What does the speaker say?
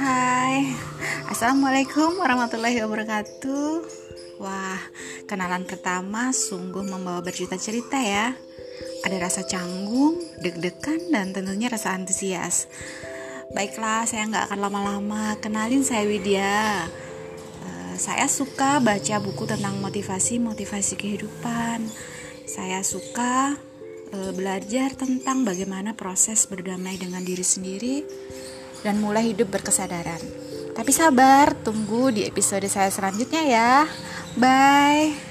Hai, Assalamualaikum warahmatullahi wabarakatuh. Wah, kenalan pertama sungguh membawa berjuta cerita ya. Ada rasa canggung, deg-degan, dan tentunya rasa antusias. Baiklah, saya nggak akan lama-lama. Kenalin saya Widya. Uh, Saya suka baca buku tentang motivasi-motivasi kehidupan. Saya suka uh, belajar tentang bagaimana proses berdamai dengan diri sendiri dan mulai hidup berkesadaran. Tapi sabar, tunggu di episode saya selanjutnya ya. Bye.